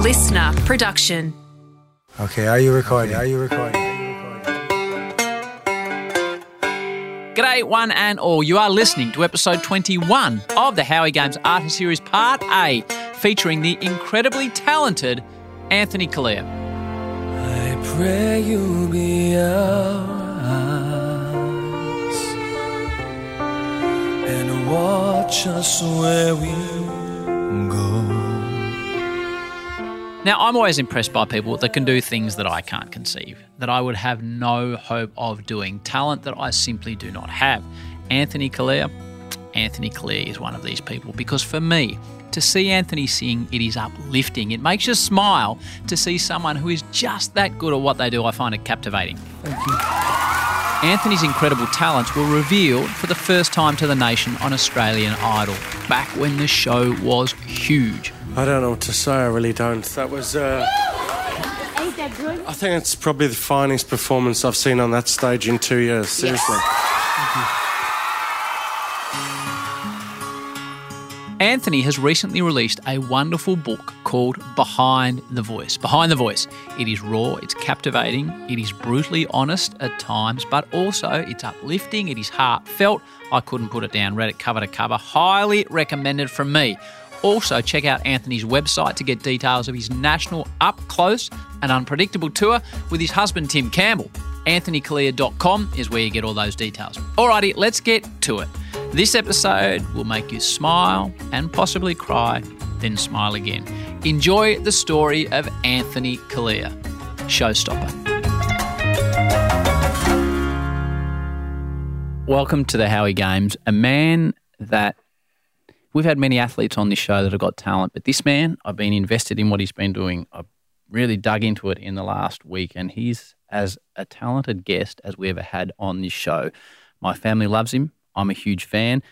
listener production. Okay, are you recording? Are you recording? G'day, one and all. You are listening to episode 21 of the Howie Games Artist Series Part A, featuring the incredibly talented Anthony Callea. I pray you'll be our eyes and watch us where we go. Now, I'm always impressed by people that can do things that I can't conceive, that I would have no hope of doing, talent that I simply do not have. Anthony Callea, Anthony Callea is one of these people because for me, to see Anthony sing, it is uplifting. It makes you smile to see someone who is just that good at what they do. I find it captivating. Anthony's incredible talents were revealed for the first time to the nation on Australian Idol, back when the show was huge. I don't know what to say. I really don't. That was. Uh, Ain't that good? I think it's probably the finest performance I've seen on that stage in two years. Seriously. Anthony has recently released a wonderful book called Behind the Voice. Behind the Voice. It is raw, it's captivating, it is brutally honest at times, but also it's uplifting, it is heartfelt. I couldn't put it down. Read it cover to cover. Highly recommended from me. Also, check out Anthony's website to get details of his national up close and unpredictable tour with his husband Tim Campbell. AnthonyCallea.com is where you get all those details. Alrighty, let's get to it. This episode will make you smile and possibly cry, then smile again. Enjoy the story of Anthony Callea, showstopper. Welcome to the Howie Games, a man that we've had many athletes on this show that have got talent, but this man, I've been invested in what he's been doing. I've really dug into it in the last week, and he's as a talented guest as we ever had on this show. My family loves him. I'm a huge fan.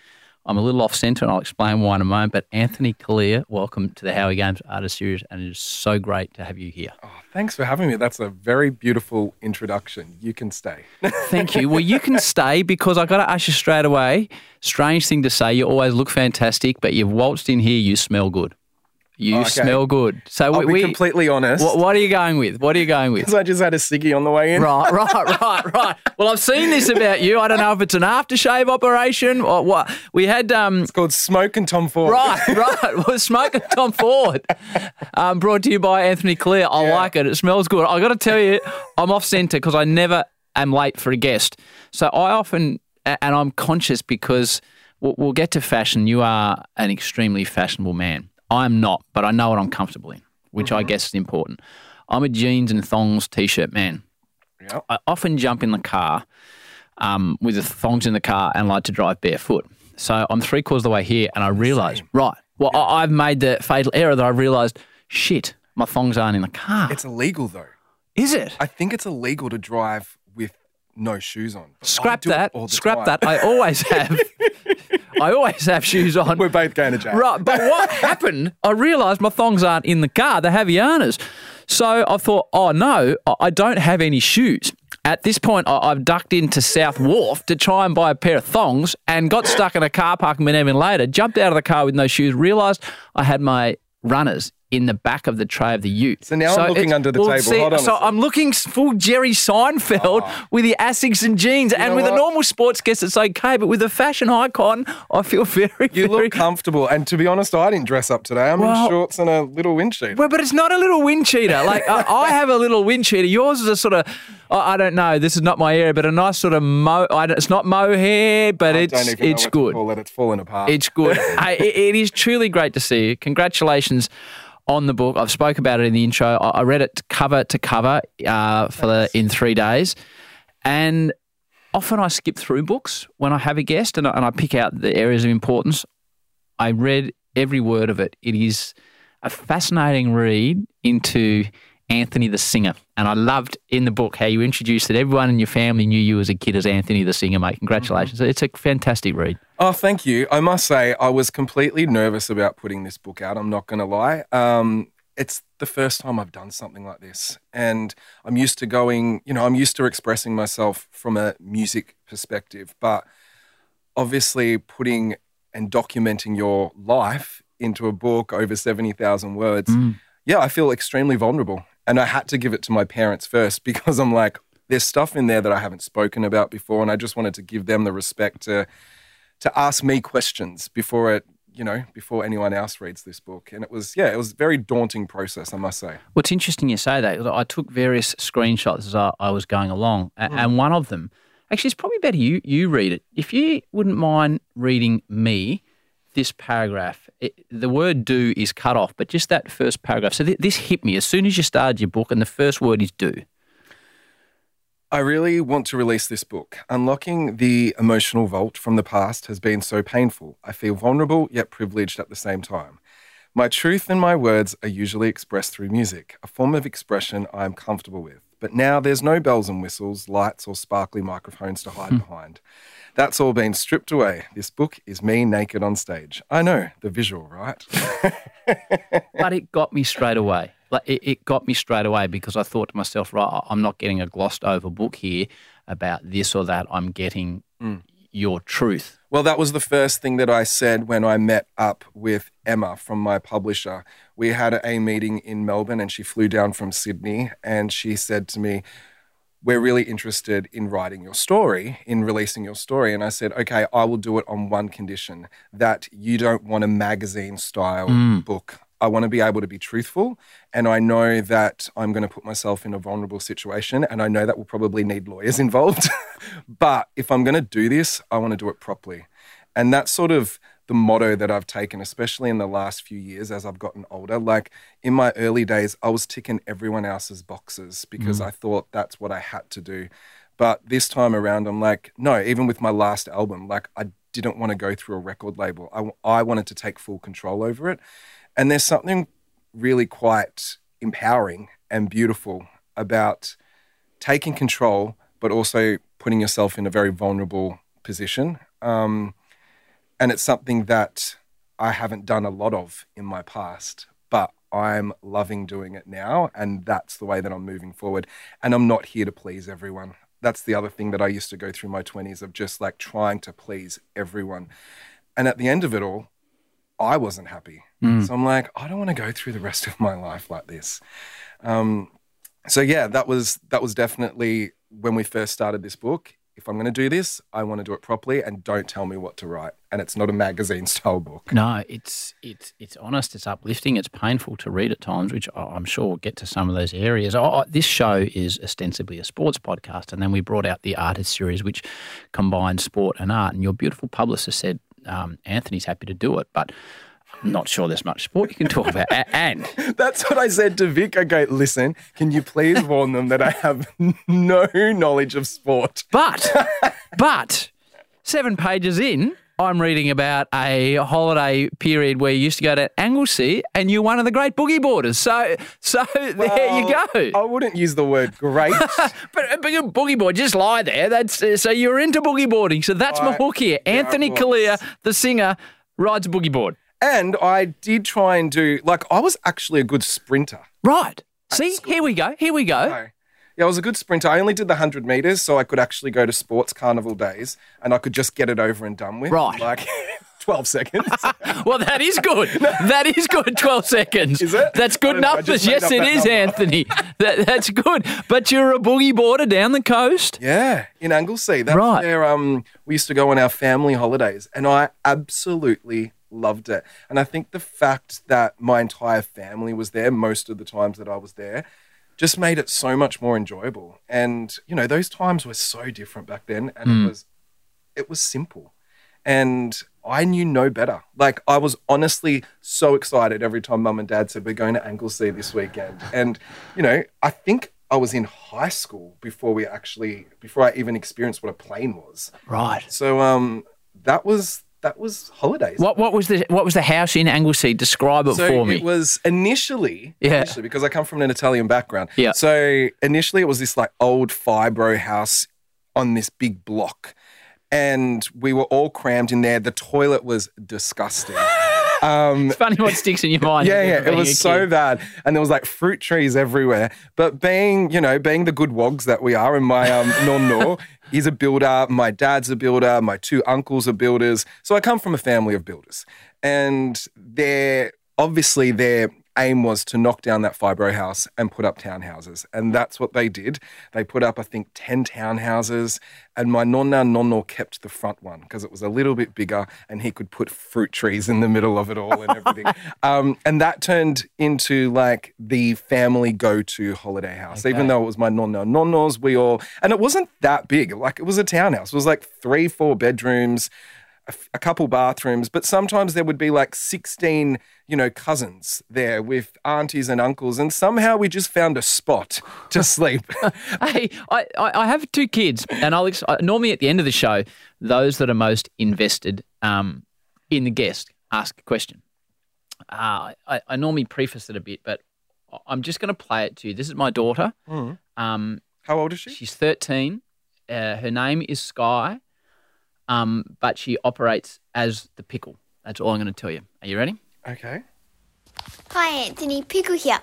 I'm a little off centre, and I'll explain why in a moment. But Anthony Callea, welcome to the Howie Games Artist Series, and it is so great to have you here. Oh, thanks for having me. That's a very beautiful introduction. You can stay. Thank you. Well, you can stay because I got to ask you straight away. Strange thing to say. You always look fantastic, but you've waltzed in here. You smell good. You Okay. smell good. So I'll we, be we- completely honest. What, what are you going with? What are you going with? Because I just had a ciggy on the way in. Right, right, right, right. Well, I've seen this about you. I don't know if it's an aftershave operation or what. We had um, It's called Smoke and Tom Ford. Right, right. Well, smoking Tom Ford. Um, brought to you by Anthony Callea. I Yeah. like it. It smells good. I got to tell you, I'm off centre because I never am late for a guest. So I often, and I'm conscious because we'll get to fashion. You are an extremely fashionable man. I'm not, but I know what I'm comfortable in, which I guess is important. I'm a jeans and thongs t-shirt man. Yep. I often jump in the car um, with the thongs in the car and like to drive barefoot. So I'm three quarters of the way here, and I realise, right, well, I, I've made the fatal error that I realised, shit, my thongs aren't in the car. It's illegal though. Is it? I think it's illegal to drive with no shoes on. Scrap that. Scrap time. that. I always have. I always have shoes on. We're both going to jail. Right, but what happened? I realised my thongs aren't in the car; they're Havaianas. So I thought, oh no, I- don't have any shoes. At this point, I- I've ducked into South Wharf to try and buy a pair of thongs, and got stuck in a car park a minute later. Jumped out of the car with no shoes. Realised I had my runners in the back of the tray of the Ute. So now I'm looking under the table. Hold on so. I'm looking full Jerry Seinfeld ah. with the Asics and jeans, and know with a normal sports guest, it's okay, but with a fashion icon, I feel very, You very look comfortable. And to be honest, I didn't dress up today. I'm Well- in shorts and a little wind sheet. Well, but it's not a little wind cheater. Like I, I have a little wind cheater. Yours is a sort of, I I don't know. This is not my area, but a nice sort of mo. I don't, it's not mohair, but I it's it's what good. To call it. It's falling apart. It's good. hey, it, it is truly great to see you. Congratulations on the book. I've spoke about it in the intro. I, I read it cover to cover uh, for the in three days, and often I skip through books when I have a guest and I, and I pick out the areas of importance. I read every word of it. It is a fascinating read into Anthony the singer, and I loved in the book how you introduced that everyone in your family knew you as a kid as Anthony the singer. Mate, congratulations! It's a fantastic read. Oh, thank you. I must say, I was completely nervous about putting this book out. I'm not going to lie. Um, it's the first time I've done something like this. And I'm used to going, you know, I'm used to expressing myself from a music perspective. But obviously, putting and documenting your life into a book over 70,000 words, Mm. yeah, I feel extremely vulnerable. And I had to give it to my parents first because I'm like, there's stuff in there that I haven't spoken about before. And I just wanted to give them the respect to to ask me questions before it, you know, before anyone else reads this book. And it was, yeah, it was a very daunting process, I must say. Well, it's interesting you say that. I took various screenshots as I, I was going along, Hmm. and one of them, actually, it's probably better you you read it. If you wouldn't mind reading me this paragraph, it, the word "do" is cut off, but just that first paragraph. So th- this hit me as soon as you started your book, and the first word is "do." I really want to release this book. Unlocking the emotional vault from the past has been so painful. I feel vulnerable yet privileged at the same time. My truth and my words are usually expressed through music, a form of expression I am comfortable with. But now there's no bells and whistles, lights, or sparkly microphones to hide hmm. behind. That's all been stripped away. This book is me naked on stage. I know, the visual, right? but it got me straight away. Like it, it got me straight away because I thought to myself, right, I'm not getting a glossed over book here about this or that. I'm getting mm. your truth. Well, that was the first thing that I said when I met up with Emma from my publisher. We had a meeting in Melbourne and she flew down from Sydney and she said to me, We're really interested in writing your story, in releasing your story. And I said, Okay, I will do it on one condition that you don't want a magazine style mm. book. I want to be able to be truthful. And I know that I'm going to put myself in a vulnerable situation. And I know that we'll probably need lawyers involved. but if I'm going to do this, I want to do it properly. And that's sort of the motto that I've taken, especially in the last few years as I've gotten older. Like in my early days, I was ticking everyone else's boxes because mm. I thought that's what I had to do. But this time around, I'm like, no, even with my last album, like I didn't want to go through a record label. I, I wanted to take full control over it. And there's something really quite empowering and beautiful about taking control, but also putting yourself in a very vulnerable position. Um, and it's something that I haven't done a lot of in my past, but I'm loving doing it now. And that's the way that I'm moving forward. And I'm not here to please everyone. That's the other thing that I used to go through my 20s of just like trying to please everyone. And at the end of it all, I wasn't happy. So I'm like, I don't want to go through the rest of my life like this. Um, so yeah, that was that was definitely when we first started this book. If I'm going to do this, I want to do it properly, and don't tell me what to write. And it's not a magazine style book. No, it's it's it's honest, it's uplifting, it's painful to read at times, which I'm sure we'll get to some of those areas. Oh, this show is ostensibly a sports podcast, and then we brought out the artist series, which combines sport and art. And your beautiful publicist said um, Anthony's happy to do it, but I'm not sure there's much sport you can talk about. And That's what I said to Vic. I go, listen, can you please warn them that I have no knowledge of sport? But, but, seven pages in, I'm reading about a holiday period where you used to go to Anglesea and you're one of the great boogie boarders. So, so there you go. I wouldn't use the word great. But, but a boogie board, just lie there. That's uh, so you're into boogie boarding. So that's my hook here. yeah, Anthony I. Callea, the singer, rides a boogie board. and I did try and do, like, I was actually a good sprinter. Right. See, here we go. Here we go. No. Yeah, I was a good sprinter. I only did the 100 meters, so I could actually go to sports carnival days and I could just get it over and done with. Right. Like 12 seconds. Well, that is good. That is good. Twelve seconds. Is it? That's good don't know. I numbers. just made Yes, it is, number. Anthony. That, that's good. But you're a boogie boarder down the coast. yeah, in Anglesea. That's Right. where um, we used to go on our family holidays. And I absolutely loved it. And I think the fact that my entire family was there most of the times that I was there just made it so much more enjoyable. And, you know, those times were so different back then. And it was it was simple. And I knew no better. Like I was honestly so excited every time mum and dad said we're going to Anglesea this weekend. And you know, I think I was in high school before we actually before I even experienced what a plane was. Right. So um that was that was holidays. What what was the what was the house in Anglesea? Describe it So for me. it was initially, Yeah. initially, because I come from an Italian background. Yeah. So initially, it was this like old fibro house on this big block, and we were all crammed in there. The toilet was disgusting. Um, it's funny what sticks in your mind. yeah, yeah, it was so bad, and there was like fruit trees everywhere. But being, you know, being the good wogs that we are, and my um, nonno, he's a builder. My dad's a builder. My two uncles are builders. So I come from a family of builders, and they're obviously they're aim was to knock down that fibro house and put up townhouses. And that's what they did. They put up, I think, 10 townhouses. And my nonna nonno kept the front one because it was a little bit bigger and he could put fruit trees in the middle of it all and everything. um, and that turned into like the family go to holiday house. Even though it was my nonna nonnos, we all, and it wasn't that big. Like it was a townhouse. It was like three, four bedrooms a couple bathrooms, but sometimes there would be like 16, you know, cousins there with aunties and uncles, and somehow we just found a spot to sleep. hey, I, I have two kids, and I'll ex- normally at the end of the show, those that are most invested um, in the guest ask a question. Uh, I, I normally preface it a bit, but I'm just going to play it to you. This is my daughter. Um, How old is she? she's 13. Uh, her name is Sky, um, but she operates as the pickle. That's all I'm going to tell you. Are you ready? Okay. Hi, Anthony. Pickle here.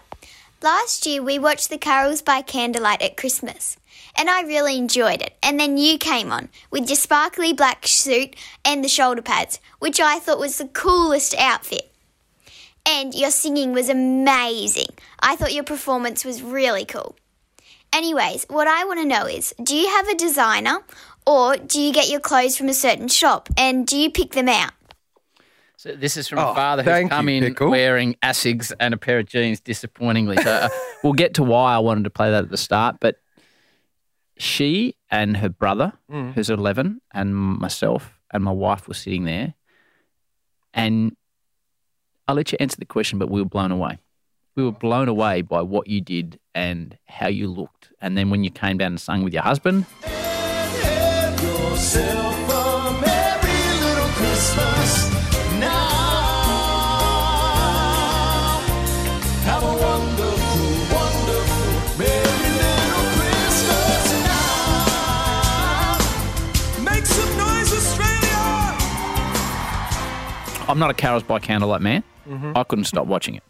Last year we watched the carols by candlelight at Christmas, and I really enjoyed it. And then you came on with your sparkly black suit and the shoulder pads, which I thought was the coolest outfit. And your singing was amazing. I thought your performance was really cool. Anyways, what I want to know is do you have a designer or do you get your clothes from a certain shop and do you pick them out? So this is from Oh, a father who's thank come you, in Pickle. wearing Asics and a pair of jeans, disappointingly. So uh, we'll get to why I wanted to play that at the start. But she and her brother, Mm. who's 11, and myself and my wife were sitting there. And I'll let you answer the question, but we were blown away. We were blown away by what you did and how you looked. And then when you came down and sung with your husband, Have yourself a merry little Christmas now. Have a wonderful, wonderful, merry little Christmas now. Make some noise, Australia! I'm not a carols by candlelight man. Mm-hmm. I couldn't stop watching it.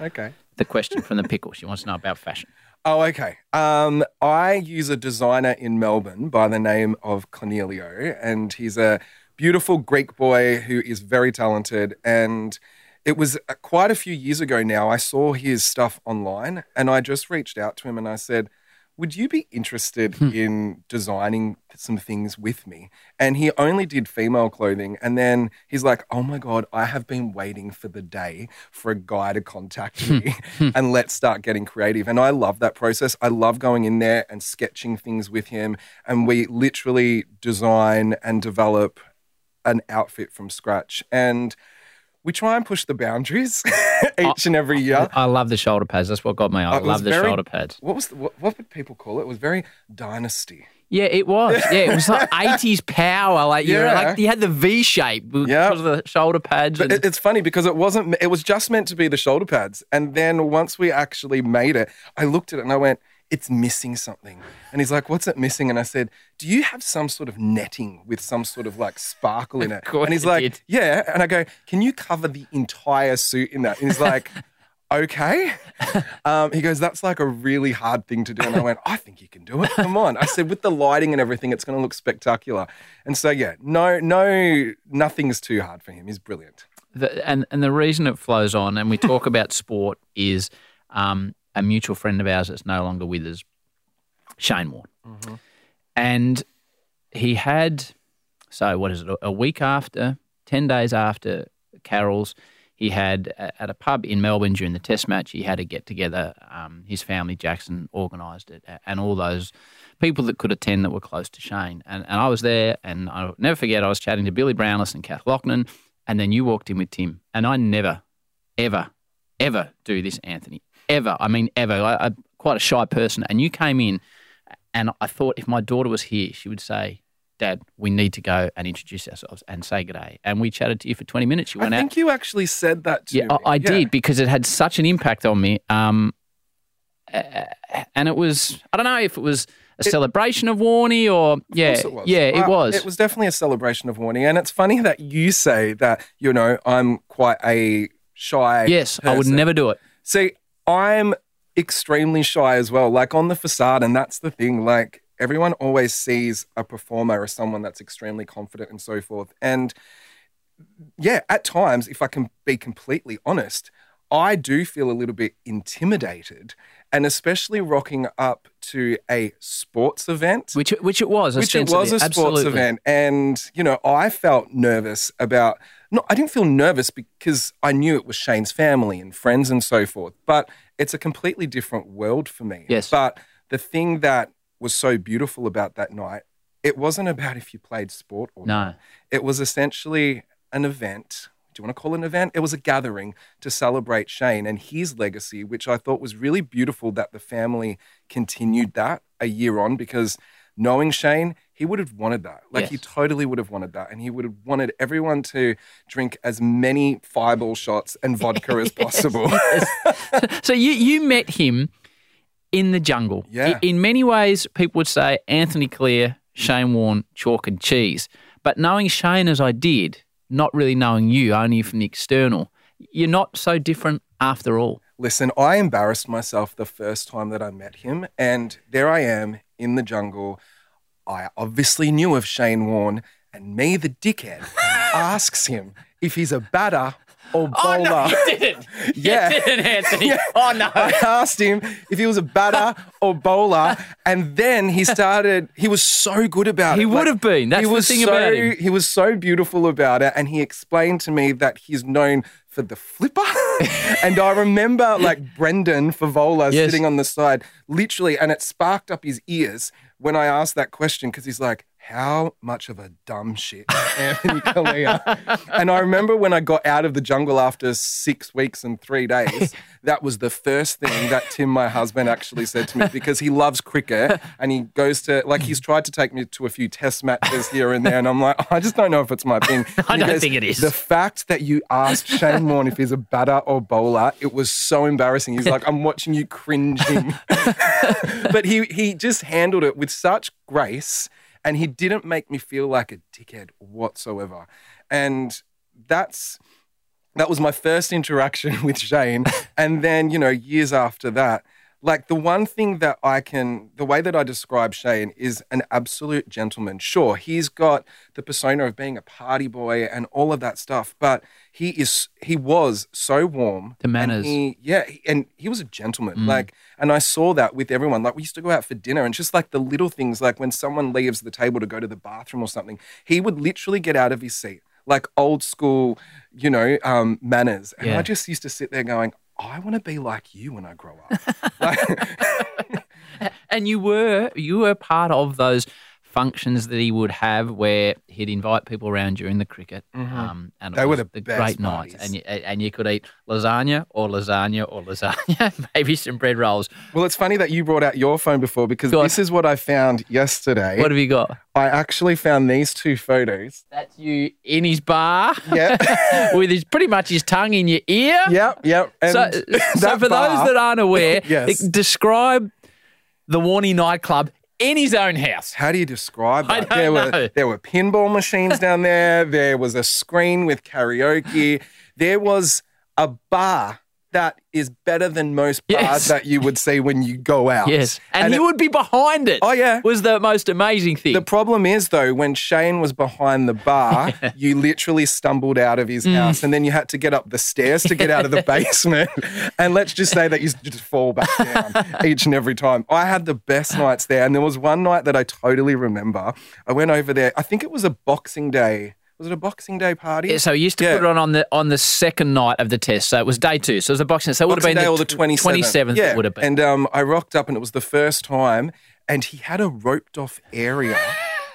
Okay. The question from the pickle. She wants to know about fashion. Oh, okay. Um, I use a designer in Melbourne by the name of Cornelio, and he's a beautiful Greek boy who is very talented. And it was uh, quite a few years ago now. I saw his stuff online, and I just reached out to him and I said, "Would you be interested hmm. in designing some things with me?" And he only did female clothing, and then he's like, "Oh my god, I have been waiting for the day for a guy to contact hmm. me, hmm. and let's start getting creative." And I love that process. I love going in there and sketching things with him, and we literally design and develop an outfit from scratch, and we try and push the boundaries each and every year. I love the shoulder pads. That's what got me. I It love the very- shoulder pads. What was the, what, what would people call it? It was very dynasty. Yeah, it was. Yeah, it was like eighties power. Like you Yeah. like you had the V shape because Yeah. of the shoulder pads. But and- it, it's funny because it wasn't. It was just meant to be the shoulder pads, and then once we actually made it, I looked at it and I went, "It's missing something." And he's like, "What's it missing?" And I said, "Do you have some sort of netting with some sort of like sparkle in it?" course and he's like, did. "Yeah." And I go, "Can you cover the entire suit in that?" And he's like. Okay. Um, he goes, that's like a really hard thing to do. And I went, I think you can do it. Come on. I said, with the lighting and everything, it's going to look spectacular. And so, yeah, no, no, nothing's too hard for him. He's brilliant. the, and and the reason it flows on, and we talk about sport, is um, a mutual friend of ours that's no longer with us, Shane Warne, and he had so what is it? A week after, ten days after Carol's, he had at a pub in Melbourne during the Test match. He had a get together. Um, his family, Jackson, organised it, and all those people that could attend that were close to Shane. And, and I was there, and I'll never forget. I was chatting to Billy Brownless and Kath Loughnane, and then you walked in with Tim. And I never, ever, ever do this, Anthony. Ever. I mean, ever. I, I'm quite a shy person, and you came in, and I thought if my daughter was here, she would say. Dad, we need to go and introduce ourselves and say good day. And we chatted to you for 20 minutes. You went out. think you actually said that to Yeah, me. I, I did because it had such an impact on me. Um, uh, and it was, I don't know if it was a celebration of Warney or, yeah, it was. yeah, it Uh, was. It was definitely a celebration of Warney. And it's funny that you say that, you know, I'm quite a shy. yes, I would never do it. See, I'm extremely shy as well. Like on the facade, and that's the thing. Like everyone always sees a performer as someone that's extremely confident and so forth. And yeah, at times, if I can be completely honest, I do feel a little bit intimidated, and especially rocking up to a sports event. Which which it was. which it was a sports Absolutely. event, and you know, I felt nervous about. No, I didn't feel nervous because I knew it was Shane's family and friends and so forth. But it's a completely different world for me. Yes. But the thing that was so beautiful about that night, it wasn't about if you played sport or No. not. It was essentially an event. Do you want to call it an event? It was a gathering to celebrate Shane and his legacy, which I thought was really beautiful that the family continued that a year on because knowing Shane, he would have wanted that. Like he totally would have wanted that. And he would have wanted everyone to drink as many fireball shots and vodka as possible. So you you met him in the jungle. Yeah. In many ways, people would say Anthony Callea, mm. Shane Warne, chalk and cheese. But knowing Shane as I did, not really knowing you, only from the external, you're not so different after all. Listen, I embarrassed myself the first time that I met him, and there I am in the jungle. I obviously knew of Shane Warne, and me, the dickhead, asks him if he's a batter Oh, or bowler. You didn't. Yeah. didn't, Anthony. Oh no. I asked him if he was a batter or bowler, and then he started. He was so good about He it. He would have been. That's he the was thing so, about him. He was so beautiful about it, and he explained to me that he's known for the flipper. and I remember like Brendan Fevola Yes. sitting on the side, literally, and it sparked up his ears when I asked that question because he's like. How much of a dumb shit, Anthony Callea? and I remember when I got out of the jungle after six weeks and three days, that was the first thing that Tim, my husband, actually said to me because he loves cricket and he goes to, like, he's tried to take me to a few test matches here and there. And I'm like, I just don't know if it's my thing. I don't think it is. The fact that you asked Shane Warne if he's a batter or bowler, it was so embarrassing. He's like, I'm watching you cringing. but he, he just handled it with such grace and he didn't make me feel like a dickhead whatsoever. And that's that was my first interaction with Shane. And then, you know, years after that, like the one thing that I can, the way that I describe Shane is an absolute gentleman. Sure, he's got the persona of being a party boy and all of that stuff, but he is, he was so warm. The manners. And he, yeah, he- and he was a gentleman. Like, and I saw that with everyone. Like, we used to go out for dinner and just like the little things, like when someone leaves the table to go to the bathroom or something, he would literally get out of his seat like old school, you know, um, manners. And Yeah. I just used to sit there going, I want to be like you when I grow up. like, And you were you were part of those functions that he would have where he'd invite people around during the cricket. Um, and it Mm-hmm. They were was the best great night. parties. And you, and you could eat lasagna or lasagna or lasagna, maybe some bread rolls. well, it's funny that you brought out your phone before because Go on. this is what I found yesterday. What have you got? I actually found these two photos. That's you in his bar Yeah. with his pretty much his tongue in your ear. yep, yep. And So, so for bar- those that aren't aware, Yes. describe the Warney nightclub in his own house. How do you describe I that? don't there know. were there were pinball machines down there. There was a screen with karaoke. There was a bar that is better than most bars Yes. that you would see when you go out. Yes, and, he it- would be behind it. Oh, yeah. was the most amazing thing. The problem is though, when Shane was behind the bar, you literally stumbled out of his Mm. house, and then you had to get up the stairs to get out of the basement. And let's just say that you just fall back down each and every time. I had the best nights there, and there was one night that I totally remember. I went over there. I think it was a Boxing Day. Was it a Boxing Day party? Yeah, so he used to Yeah. put it on on the on the second night of the test. So it was day two. So it was a boxing. Day. So it would have been Day the, or the 27th. 27th. Yeah. It would have been. And um, I rocked up and it was the first time, and he had a roped off area.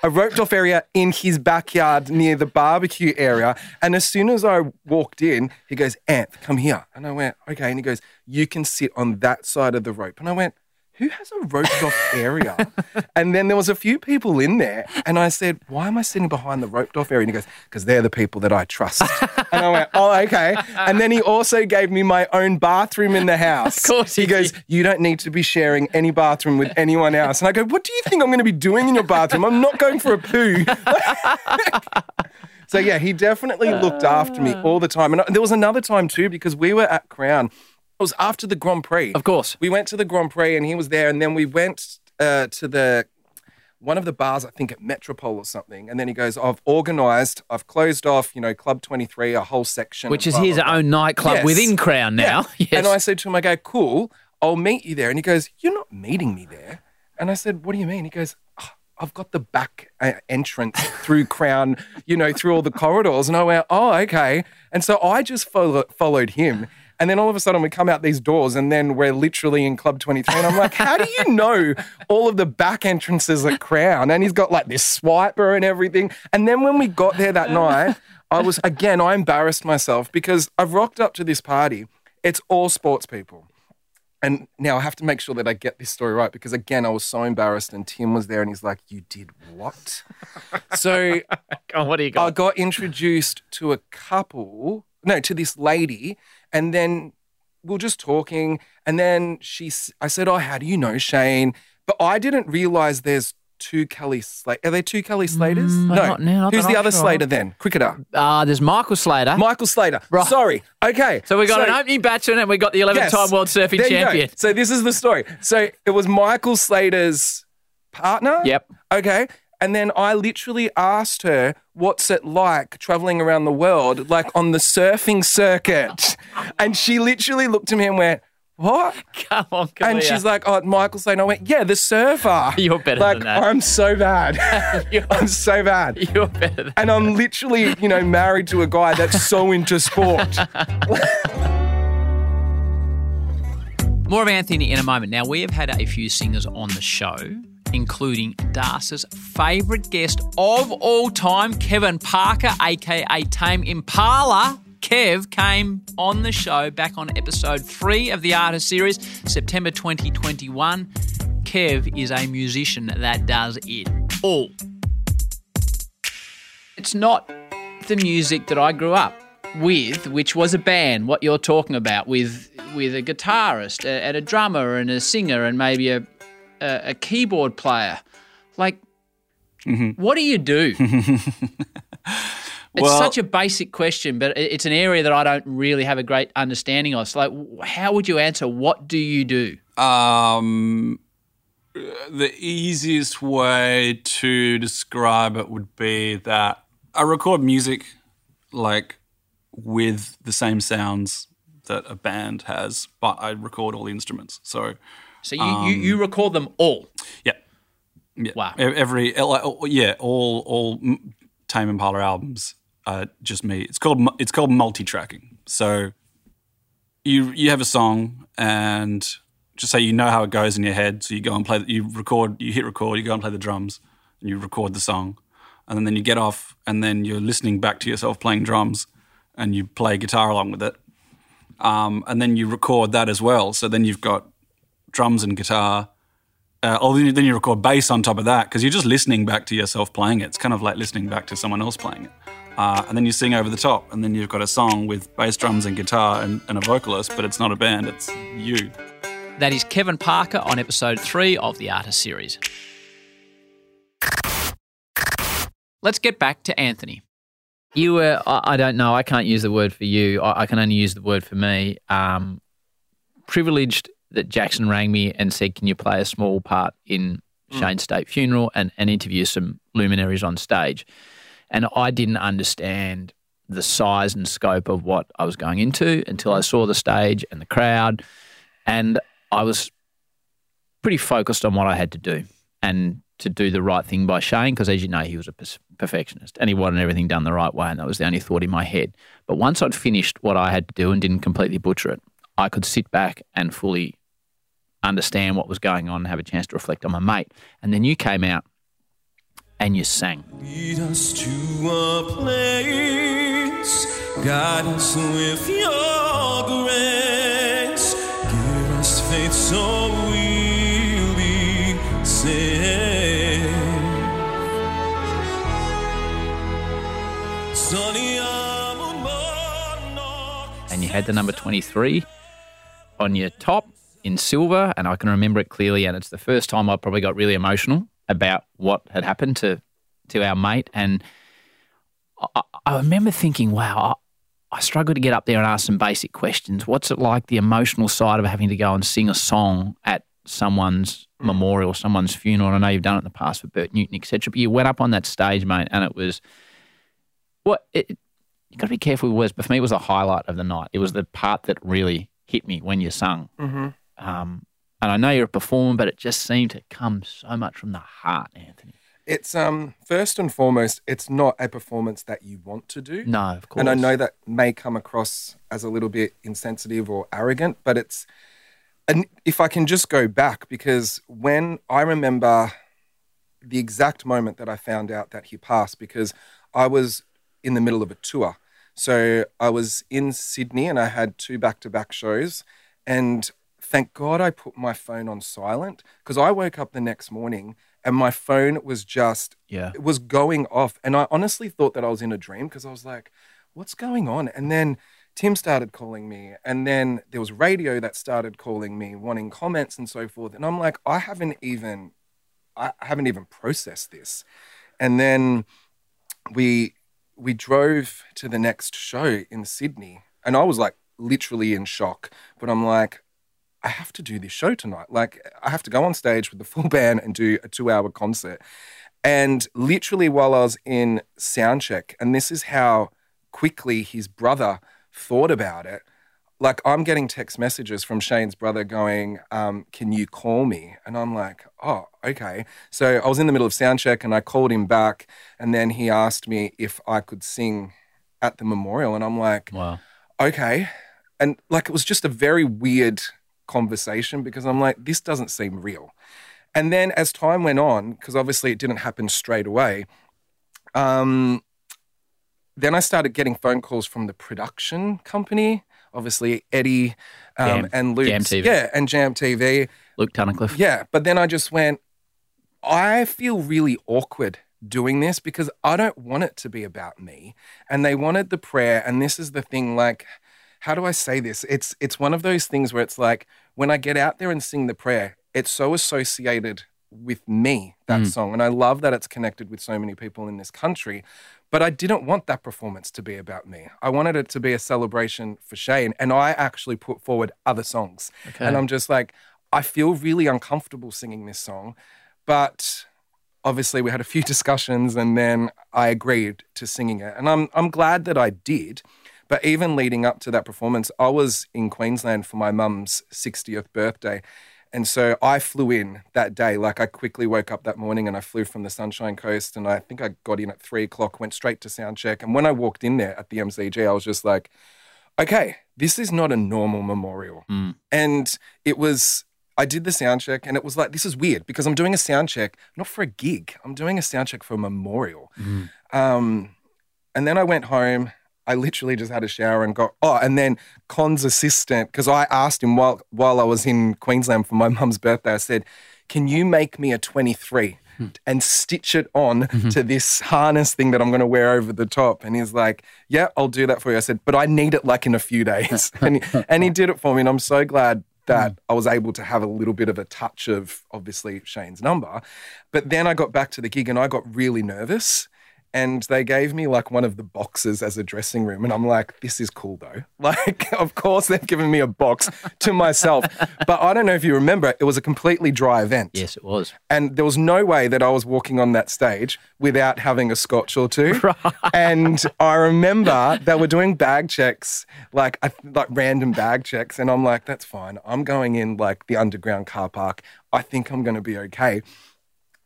A roped off area in his backyard near the barbecue area. And as soon as I walked in, he goes, Anth, come here. And I went, okay. And he goes, you can sit on that side of the rope. And I went, who has a roped off area? and then there was a few people in there. And I said, why am I sitting behind the roped off area? And he goes, because they're the people that I trust. and I went, oh, okay. And then he also gave me my own bathroom in the house. Of course he he goes, you don't need to be sharing any bathroom with anyone else. And I go, what do you think I'm going to be doing in your bathroom? I'm not going for a poo. so yeah, he definitely looked after me all the time. And there was another time too, because we were at Crown. Was after the Grand Prix. of course. We went to the Grand Prix and he was there, and then we went uh, to the one of the bars, I think at Metropol or something. And then he goes, I've organised, I've closed off, you know, Club 23, a whole section. Which is blah, his blah, blah." own nightclub Yes. within Crown now. Yeah. Yes. And I said to him, I go, cool, I'll meet you there. And he goes, You're not meeting me there. And I said, What do you mean? He goes, "Oh, I've got the back uh, entrance through Crown, you know, through all the corridors. And I went, Oh, okay. And so I just follow, followed him. And then all of a sudden we come out these doors and then we're literally in Club 23. And I'm like, how do you know all of the back entrances at Crown? And he's got like this swiper and everything. And then when we got there that night, I was, again, I embarrassed myself because I've rocked up to this party. It's all sports people. And now I have to make sure that I get this story right because, again, I was so embarrassed. And Tim was there and he's like, You did what? so what do you got? I got introduced to a couple, no, to this lady, and then we are just talking, and then she, I said, "Oh, how do you know Shane?" But I didn't realize there's two Kelly Slater. Are there two Kelly Slaters? Mm, no. not now, not Who's the other sure. Slater then? Cricketer. Uh, there's Michael Slater. Michael Slater. Right. Sorry. Okay. so we got an opening batsman and we got the 11th Yes. time world surfing There you go. champion. So this is the story. So it was Michael Slater's partner. Yep. Okay. And then I literally asked her, what's it like traveling around the world, like on the surfing circuit? And she literally looked at me and went, what? Come on, come And she's like, oh, Michael Slater. I went, yeah, the surfer. You're better like, than that. I'm so bad. I'm so bad. You're better than And I'm literally, you know, married to a guy that's so into sport. More of Anthony in a moment. Now, we have had a few singers on the show, including Darce's favourite guest of all time, Kevin Parker, aka Tame Impala. Kev came on the show back on episode three of the Artist series, September 2021. Kev is a musician that does it all. It's not the music that I grew up with, which was a band. What you're talking about with with a guitarist and a drummer and a singer and maybe a a, a keyboard player. Like, what do you do? It's Well- such a basic question, but it's an area that I don't really have a great understanding of. So, like, how would you answer? What do you do? Um, the easiest way to describe it would be that I record music like with the same sounds that a band has, but I record all the instruments. So So you you, you record them all. yeah, yeah. Wow. Every like, oh, yeah, all all Tame Impala albums are just me. It's called it's called multi-tracking. So you you have a song and just say you know how it goes in your head. So you go and play. You record. You hit record. You go and play the drums, and you record the song, and then you get off, and then you're listening back to yourself playing drums, and you play guitar along with it, um, and then you record that as well. So then you've got drums and guitar. Uh, or then you- record bass on top of that because you're just listening back to yourself playing it. It's kind of like listening back to someone else playing it. Uh, and then you sing over the top, and then you've got a song with bass, drums, and guitar and, and a vocalist, but it's not a band, it's you. That is Kevin Parker on episode three of the Artist series. Let's get back to Anthony. You were, I don't know, I can't use the word for you. I, I can only use the word for me. Um, privileged that Jackson rang me and said, Can you play a small part in hmm. Shane's state funeral and, and interview some luminaries on stage? And I didn't understand the size and scope of what I was going into until I saw the stage and the crowd. And I was pretty focused on what I had to do and to do the right thing by Shane, because as you know, he was a perfectionist and he wanted everything done the right way. And that was the only thought in my head. But once I'd finished what I had to do and didn't completely butcher it, I could sit back and fully understand what was going on and have a chance to reflect on my mate. And then you came out and you sang. Lead us to a place, guide us with your grace. Give us faith so we'll be saved. And you had the number 23 on your top in silver, and I can remember it clearly. And it's the first time I probably got really emotional about what had happened to to our mate. And I, I remember thinking, wow, I, I struggled to get up there and ask some basic questions. What's it like, the emotional side of having to go and sing a song at someone's memorial, someone's funeral. And I know you've done it in the past for Bert Newton, etc. But you went up on that stage, mate, and it was what it, you got to be careful with words. But for me, it was the highlight of the night. It was the part that really hit me when you sung. Mm-hmm. Um, and I know you're a performer, but it just seemed to come so much from the heart, Anthony. It's um first and foremost, it's not a performance that you want to do. No, of course. And I know that may come across as a little bit insensitive or arrogant, but it's and if I can just go back because when I remember the exact moment that I found out that he passed because I was in the middle of a tour. So I was in Sydney and I had two back-to-back shows and thank God I put my phone on silent because I woke up the next morning and my phone was just Yeah. it was going off. And I honestly thought that I was in a dream because I was like what's going on? And then Tim started calling me and then there was radio that started calling me wanting comments and so forth. And I'm like I haven't even I haven't even processed this. And then we we drove to the next show in Sydney and I was like literally in shock. But I'm like I have to do this show tonight. Like, I have to go on stage with the full band and do a two hour concert. And literally, while I was in sound check, and this is how quickly his brother thought about it. Like, I'm getting text messages from Shane's brother going, um, Can you call me? And I'm like, Oh, okay. So I was in the middle of sound check and I called him back. And then he asked me if I could sing at the memorial. And I'm like, Wow. okay. And like it was just a very weird conversation because I'm like, this doesn't seem real. And then as time went on, because obviously it didn't happen straight away, um, then I started getting phone calls from the production company, obviously Eddie um, Jam- and Luke. Jam TV. Yeah, and Jam TV. Luke Tunnicliffe. Yeah, but then I just went, I feel really awkward doing this because I don't want it to be about me. And they wanted the prayer, and this is the thing like, how do I say this? It's it's one of those things where it's like when I get out there and sing the prayer, it's so associated with me, that mm. song. And I love that it's connected with so many people in this country. But I didn't want that performance to be about me. I wanted it to be a celebration for Shane. And I actually put forward other songs. And I'm just like, I feel really uncomfortable singing this song. But obviously we had a few discussions and then I agreed to singing it. And I'm I'm glad that I did. But even leading up to that performance, I was in Queensland for my mum's 60th birthday. And so I flew in that day. Like I quickly woke up that morning and I flew from the Sunshine Coast and I think I got in at three o'clock, went straight to sound check. And when I walked in there at the MCG, I was just like, okay, this is not a normal memorial. And it was, I did the sound check and it was like, this is weird because I'm doing a sound check, not for a gig, I'm doing a sound check for a memorial. Um, and then I went home. I literally just had a shower and got, oh, and then Con's assistant, because I asked him while, while I was in Queensland for my mum's birthday, I said, can you make me a 23 hmm. and stitch it on mm-hmm. to this harness thing that I'm going to wear over the top? And he's like, yeah, I'll do that for you. I said, but I need it like in a few days. and, he, and he did it for me. And I'm so glad that hmm. I was able to have a little bit of a touch of obviously Shane's number. But then I got back to the gig and I got really nervous. And they gave me like one of the boxes as a dressing room. And I'm like, this is cool though. Like, of course, they've given me a box to myself. But I don't know if you remember, it was a completely dry event. Yes, it was. And there was no way that I was walking on that stage without having a scotch or two. right. And I remember they were doing bag checks, like like random bag checks, and I'm like, that's fine. I'm going in like the underground car park. I think I'm going to be okay.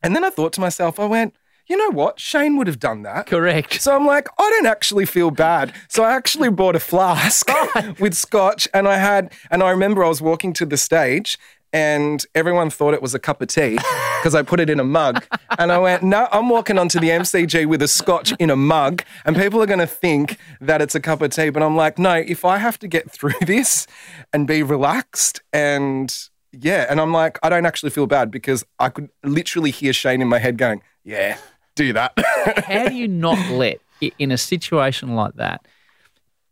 And then I thought to myself, I went, you know what? Shane would have done that. Correct. So I'm like, I don't actually feel bad. So I actually bought a flask with scotch and I had, and I remember I was walking to the stage and everyone thought it was a cup of tea because I put it in a mug. And I went, no, I'm walking onto the MCG with a scotch in a mug and people are going to think that it's a cup of tea. But I'm like, no, if I have to get through this and be relaxed and yeah, and I'm like, I don't actually feel bad because I could literally hear Shane in my head going, yeah, do that. How do you not let, in a situation like that,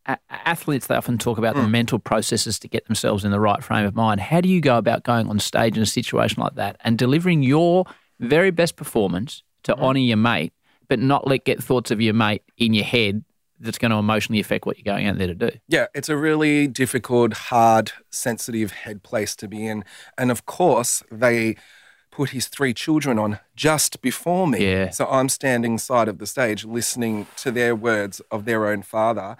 a- athletes, they often talk about the mm. mental processes to get themselves in the right frame of mind. How do you go about going on stage in a situation like that and delivering your very best performance to mm. honour your mate, but not let get thoughts of your mate in your head that's going to emotionally affect what you're going out there to do. Yeah, it's a really difficult, hard, sensitive head place to be in. And of course, they put his three children on just before me. Yeah. So I'm standing side of the stage listening to their words of their own father.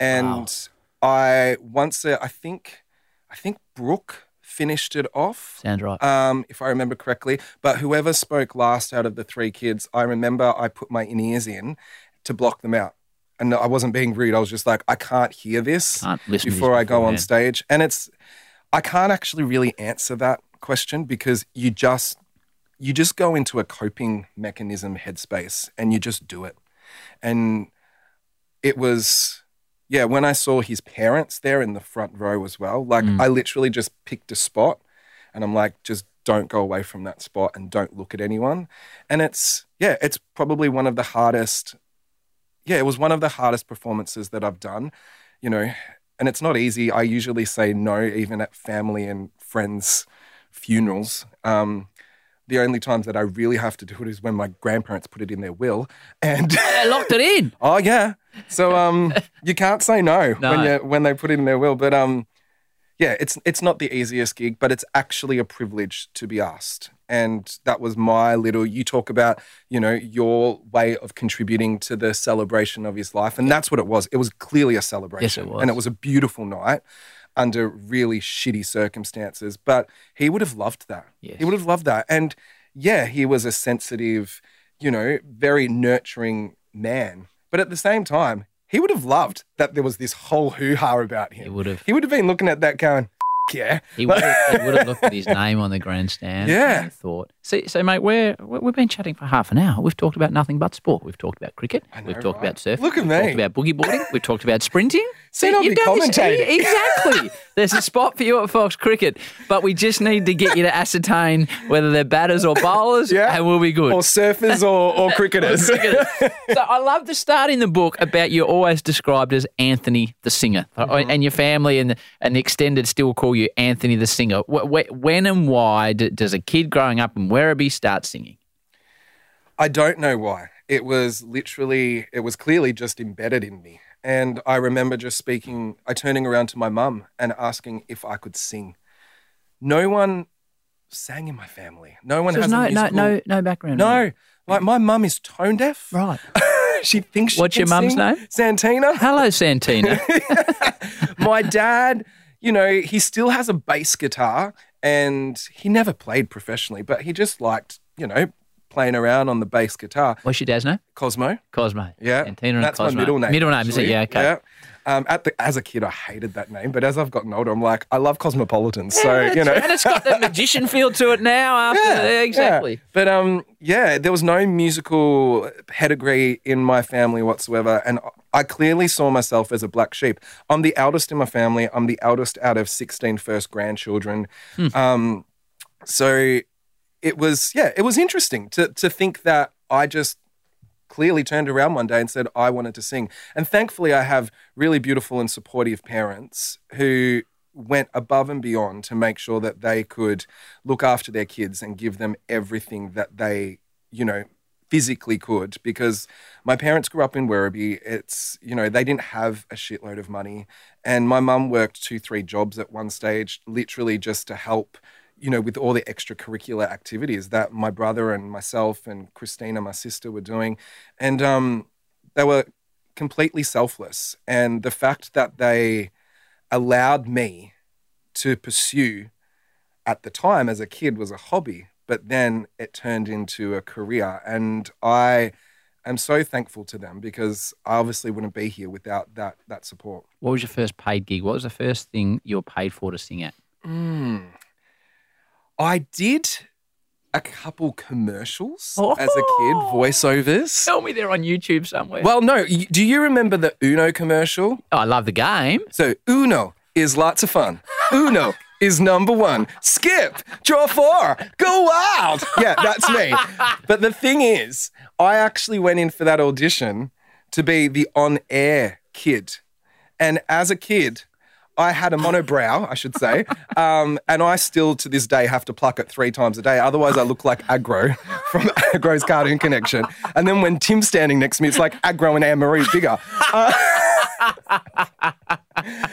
And I once uh, I think I think Brooke finished it off. Sounds right. Um, if I remember correctly. But whoever spoke last out of the three kids, I remember I put my in ears in to block them out. And I wasn't being rude. I was just like, I can't hear this Can't to this before I go on stage. And it's, I can't actually really answer that question because you just, you just go into a coping mechanism headspace and you just do it. And it was, yeah, when I saw his parents there in the front row as well, like Mm. I literally just picked a spot and I'm like, just don't go away from that spot and don't look at anyone. And it's, yeah, it's probably one of the hardest, yeah, it was one of the hardest performances that I've done, you know, and it's not easy. I usually say no, even at family and friends' funerals. Um, the only times that I really have to do it is when my grandparents put it in their will. And They locked it in. Oh yeah. So um you can't say no, No. when you when they put it in their will. But um yeah, it's it's not the easiest gig, but it's actually a privilege to be asked. And that was my little you talk about, you know, your way of contributing to the celebration of his life. And that's what it was. It was clearly a celebration. was. And it was a beautiful night under really shitty circumstances. But he would have loved that. Yes. He would have loved that. And yeah, he was a sensitive, you know, very nurturing man. But at the same time, he would have loved that there was this whole hoo ha about him. He would have. He would have been looking at that going, yeah. He would, have, he would have looked at his name on the grandstand. Yeah. and thought. So, so mate, we're, we- we've been chatting for half an hour. We've talked about nothing but sport. We've talked about cricket. I know, we've talked right? about surfing. Look at We've me. talked about boogie boarding. We've talked about sprinting. Said I'll be done this- commentating. Exactly. There's a spot for you at Fox Cricket, but we just need to get you to ascertain whether they're batters or bowlers, Yeah. and we'll be good. Or surfers or, or cricketers. so I love the start in the book about you're always described as Anthony the singer, Mm-hmm. and your family and and the extended still call you Anthony the singer. Wh- wh- When and why does a kid growing up in Werribee start singing? I don't know why. It was literally, it was clearly just embedded in me. And I remember just speaking, I turning around to my mum and asking if I could sing. No one sang in my family. No one So has there's a no, no, no, no background. No. Like my mum is tone deaf. Right. she thinks she What's your mum's name? Santina. Hello, Santina. my dad, you know, he still has a bass guitar and he never played professionally, but he just liked, you know, playing around on the bass guitar. What's your dad's name? Cosmo. Cosmo. Yeah, and that's Cosmo. my middle name. Middle name, is it? actually. Yeah, okay. Um, at the as a kid, I hated that name, but as I've gotten older, I'm like, I love cosmopolitans. so you know, and it's got that magician feel to it now. After yeah, exactly. yeah. But um, yeah, there was no musical pedigree in my family whatsoever, and I clearly saw myself as a black sheep. I'm the eldest in my family. I'm the eldest out of 16 first grandchildren. Um, so it was yeah, it was interesting to to think that I just clearly turned around one day and said I wanted to sing. And thankfully, I have really beautiful and supportive parents who went above and beyond to make sure that they could look after their kids and give them everything that they, you know, physically could because my parents grew up in Werribee. It's, you know, they didn't have a shitload of money. And my mum worked two, three jobs at one stage, literally just to help you know, with all the extracurricular activities that my brother and myself and Christina, my sister, were doing. And um, they were completely selfless. And the fact that they allowed me to pursue at the time as a kid was a hobby, but then it turned into a career. And I am so thankful to them because I obviously wouldn't be here without that that support. What was your first paid gig? What was the first thing you were paid for to sing at? Mm. I did a couple commercials Oh. as a kid, voiceovers. Tell me they're on YouTube somewhere. Well, no. Do you remember the Uno commercial? Oh, I love the game. So Uno is lots of fun. Uno is number one. Skip, draw four, go wild. Yeah, that's me. But the thing is, I actually went in for that audition to be the on-air kid, and as a kid, I had a monobrow, I should say, um, and I still to this day have to pluck it three times a day. Otherwise, I look like Aggro from Aggro's Cartoon Connection. And then when Tim's standing next to me, it's like Aggro and Anne Marie's bigger. Uh,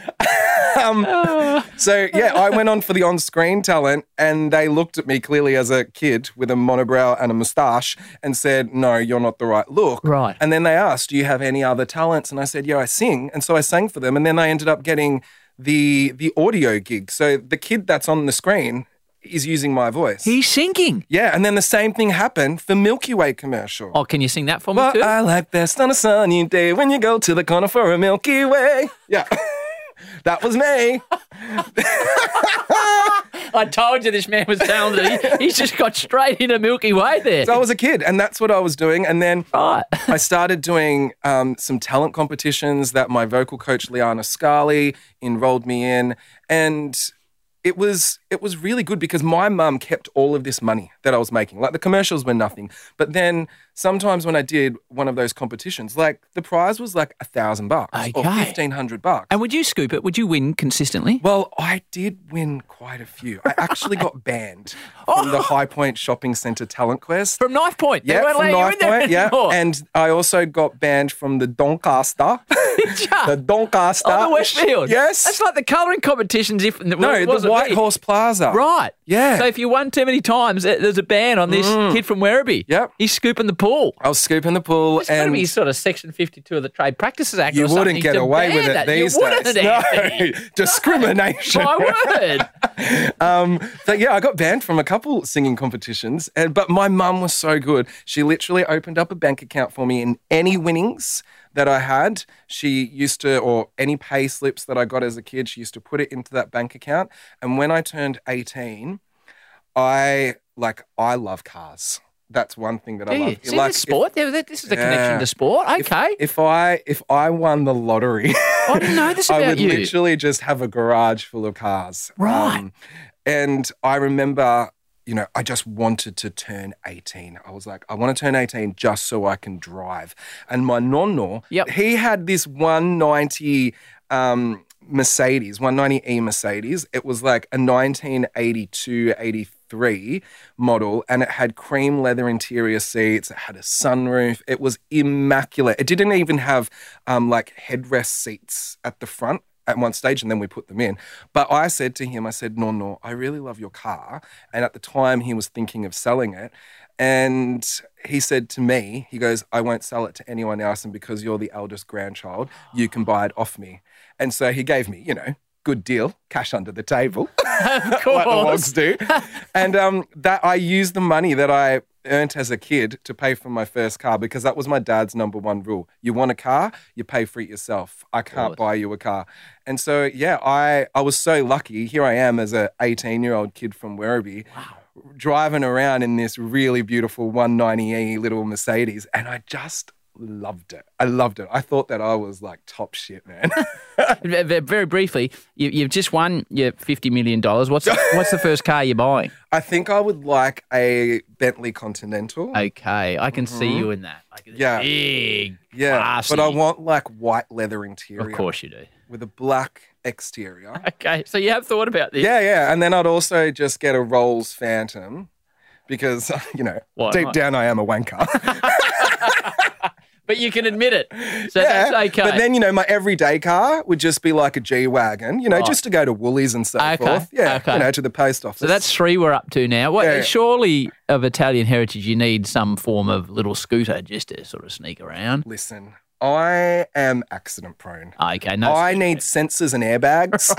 um, so yeah, I went on for the on-screen talent, and they looked at me clearly as a kid with a monobrow and a moustache, and said, "No, you're not the right look." Right. And then they asked, "Do you have any other talents?" And I said, "Yeah, I sing." And so I sang for them, and then I ended up getting the the audio gig. So the kid that's on the screen is using my voice. He's singing. yeah, and then the same thing happened for Milky Way commercial. Oh, can you sing that for me too? I like best on a sunny day when you go to the corner for a Milky Way. Yeah. that was me. I told you this man was talented. He, he's just got straight into Milky Way there. So I was a kid, and that's what I was doing. And then right. I started doing um, some talent competitions that my vocal coach Liana Scarley enrolled me in, and it was it was really good because my mum kept all of this money that I was making. Like the commercials were nothing, but then sometimes when I did one of those competitions, like the prize was like a thousand bucks or fifteen hundred bucks. And would you scoop it? Would you win consistently? Well, I did win quite a few. I actually got banned oh. from the High Point Shopping Centre Talent Quest. From Knife Point. Yeah, from Knife Point, yeah. And I also got banned from the Doncaster. the Doncaster. on the Westfield. Yes. That's like the colouring competitions. If no, the White Horse Plaza. Right. Yeah. So if you won too many times, eh, there's a ban on this kid from Werribee. Yep. He's scooping the pool. I was scooping the pool It's and be sort of Section 52 of the Trade Practices Act. you wouldn't get away with it that. these you wouldn't, days. No, discrimination. My word. Um, so yeah, I got banned from a couple singing competitions, and but my mum was so good. She literally opened up a bank account for me, and any winnings that I had, she used to, or any pay slips that I got as a kid, she used to put it into that bank account. And when I turned eighteen, I like I love cars. That's one thing that I Do you? love. See, like this sport. There- this is a Yeah. connection to sport. Okay. If, I if I won the lottery, I didn't know this about I would you. literally just have a garage full of cars. Um, Right. and I remember, you know, I just wanted to turn 18. I was like, I want to turn 18 just so I can drive. And my nonno, Yep. he had this 190 um, Mercedes, 190E Mercedes. It was like a 1982, 83 model, and it had cream leather interior seats. It had a sunroof. It was immaculate. It didn't even have um, like headrest seats at the front at one stage, and then we put them in. But I said to him, I said, No, no, I really love your car. And at the time, he was thinking of selling it. And he said to me, he goes, I won't sell it to anyone else. And because you're the eldest grandchild, you can buy it off me. And so he gave me, you know, good deal, cash under the table, Of like the course. wogs do. and um, that I used the money that I earned as a kid to pay for my first car because that was my dad's number one rule. You want a car, you pay for it yourself. I can't buy you a car. And so yeah, I I was so lucky. Here I am as a 18 year old kid from Werribee. Driving around in this really beautiful 190e little Mercedes, and I just loved it. I loved it. I thought that I was like top shit, man. Ve- ve- Very briefly, you, you've just won your $50 million. What's, what's the first car you're buying? I think I would like a Bentley Continental. Okay, I can see mm-hmm. you in that. Like, Yeah. Big. yeah, classy. but I want like white leather interior. Of course you do. With a black exterior. Okay, so you have thought about this. yeah, yeah. And then I'd also just get a Rolls Phantom because, you know, Why deep not? down I am a wanker. But you can admit it. So yeah. that's okay. But then, you know, my everyday car would just be like a G Wagon, you know, Right. just to go to Woolies and so Okay, forth. Yeah. okay. You know, to the post office. so that's three we're up to now. What, Yeah. Surely, of Italian heritage, you need some form of little scooter just to sort of sneak around. Listen, I am accident prone. Ah, okay, no. I need sensors and airbags.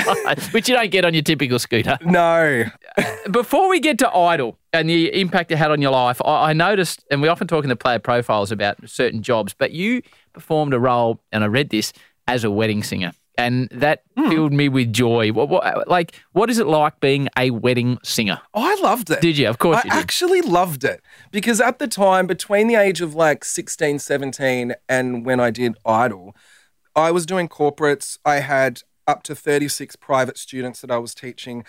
Which you don't get on your typical scooter. no. Before we get to Idol and the impact it had on your life, I, I noticed, and we often talk in the player profiles about certain jobs, but you performed a role, and I read this, as a wedding singer. And that Hmm. filled me with joy. What, what, like, what is it like being a wedding singer? I loved it. Did you? Of course I you did. actually loved it because at the time, between the age of like 16, 17, and when I did Idol, I was doing corporates. I had up to 36 private students that I was teaching.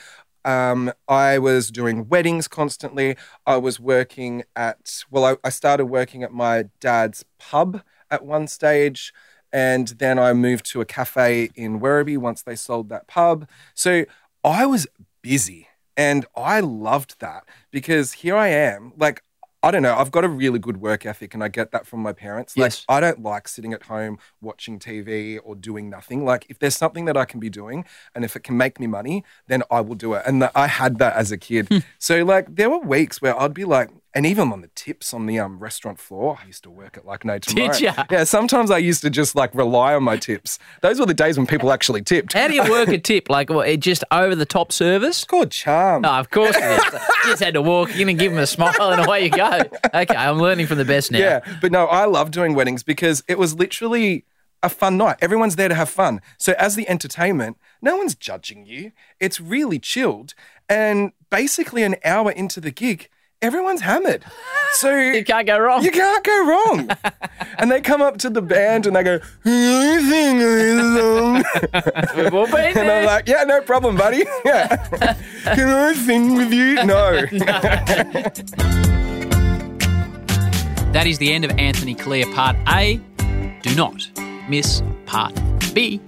Um, I was doing weddings constantly. I was working at, well, I, I started working at my dad's pub at one stage. And then I moved to a cafe in Werribee once they sold that pub. So I was busy and I loved that because here I am, like, I don't know. I've got a really good work ethic, and I get that from my parents. Like, Yes. I don't like sitting at home watching TV or doing nothing. Like, if there's something that I can be doing, and if it can make me money, then I will do it. And I had that as a kid. Hmm. so, like, there were weeks where I'd be like, and even on the tips on the um, restaurant floor, I used to work at like no tomorrow. Did ya? Yeah. Sometimes I used to just like rely on my tips. Those were the days when people actually tipped. How do you work a tip? Like, what, it just over the top service? It's called charm. No, of course it is. You just had to walk in and give them a smile and away you go. Okay, I'm learning from the best now. Yeah, but no, I love doing weddings because it was literally a fun night. Everyone's there to have fun. So as the entertainment, no one's judging you. It's really chilled. And basically an hour into the gig, everyone's hammered. So You can't go wrong. you can't go wrong. and they come up to the band and they go, "Can you sing a song?" We've all been And I'm like, yeah, no problem, buddy. Yeah. Can I sing with you? No. That is the end of Anthony Callea Part A. Do not miss Part B.